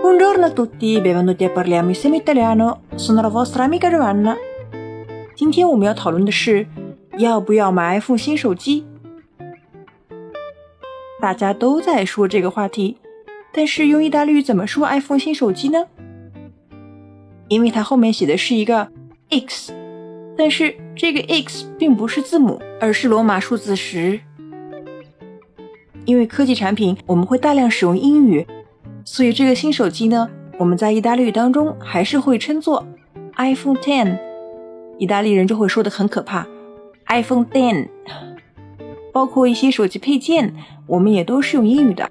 Buongiorno a tutti, benvenuti a parliamo insieme italiano. Sono la vostra amica Giovanna. 今天我们要讨论的是要不要买 iPhone 新手机。大家都在说这个话题，但是用意大利语怎么说 iPhone 新手机呢？因为它后面写的是一个 X，但是这个 X 并不是字母，而是罗马数字十。因为科技产品我们会大量使用英语，所以这个新手机呢，我们在意大利语当中还是会称作 iPhone Ten。意大利人就会说的很可怕，iPhone Ten。包括一些手机配件，我们也都是用英语的。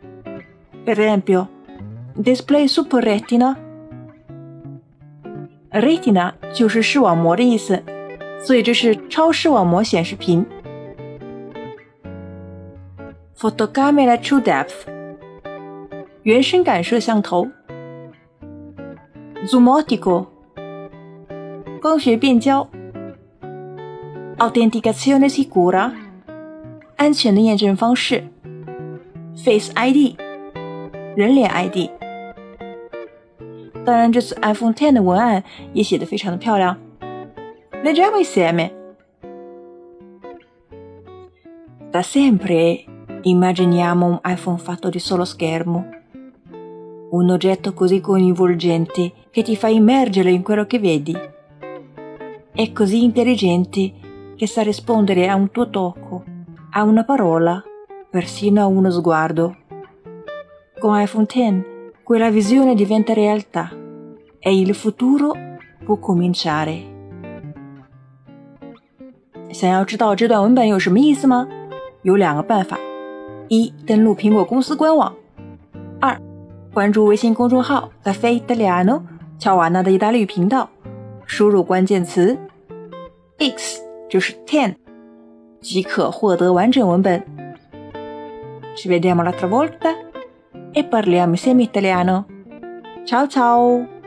perempio display super retina。retina 就是视网膜的意思，所以这是超视网膜显示屏。，photocamera true Depth，原生感摄像头。Zoom Optical，光学变焦。Authenticazione sicura，安全的验证方式。Face ID，人脸 ID。当然，这次 iPhone Ten 的文案也写得非常的漂亮。Leggiamo insieme. Da sempre Immaginiamo un iPhone fatto di solo schermo. Un oggetto così coinvolgente che ti fa immergere in quello che vedi. È così intelligente che sa rispondere a un tuo tocco, a una parola, persino a uno sguardo. Con iPhone X quella visione diventa realtà e il futuro può cominciare. 想要知道这段文本有什么意思吗？有两个办法。一、登录苹果公司官网；二、关注微信公众号 “Cafe Italiano” 乔瓦纳的意大利语频道，输入关键词 “x” 就是 ten，即可获得完整文本。Ci vediamo l'altra volta e parliamo insieme italiano. Ciao ciao!